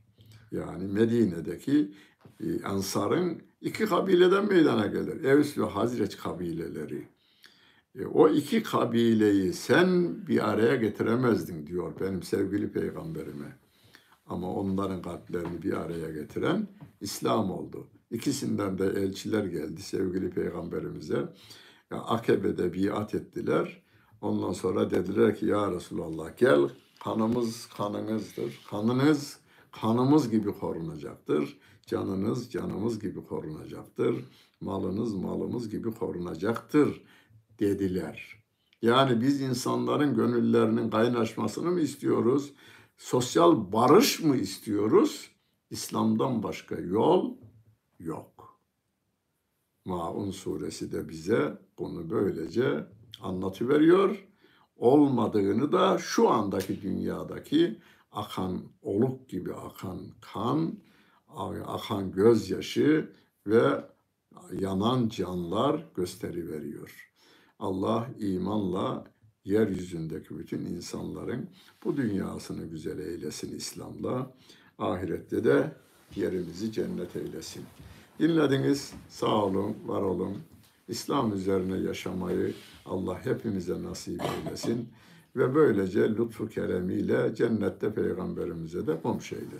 Yani Medine'deki e, Ensar'ın iki kabileden meydana gelir. Evs ve Hazreç kabileleri. E, o iki kabileyi sen bir araya getiremezdin diyor benim sevgili peygamberime. Ama onların kalplerini bir araya getiren İslam oldu. İkisinden de elçiler geldi sevgili peygamberimize. Ya, Akebe'de biat ettiler. Ondan sonra dediler ki ya Resulallah gel kanımız kanınızdır. Kanınız kanımız gibi korunacaktır. Canınız canımız gibi korunacaktır. Malınız malımız gibi korunacaktır dediler. Yani biz insanların gönüllerinin kaynaşmasını mı istiyoruz? Sosyal barış mı istiyoruz? İslam'dan başka yol yok. Maun suresi de bize bunu böylece anlatıveriyor. Olmadığını da şu andaki dünyadaki akan oluk gibi akan kan, akan gözyaşı ve yanan canlar gösteriveriyor. Allah imanla yeryüzündeki bütün insanların bu dünyasını güzel eylesin İslam'la. Ahirette de yerimizi cennet eylesin. Dinlediniz. Sağ olun, var olun. İslam üzerine yaşamayı Allah hepimize nasip eylesin. Ve böylece lütfu keremiyle cennette peygamberimize de komşu eylesin.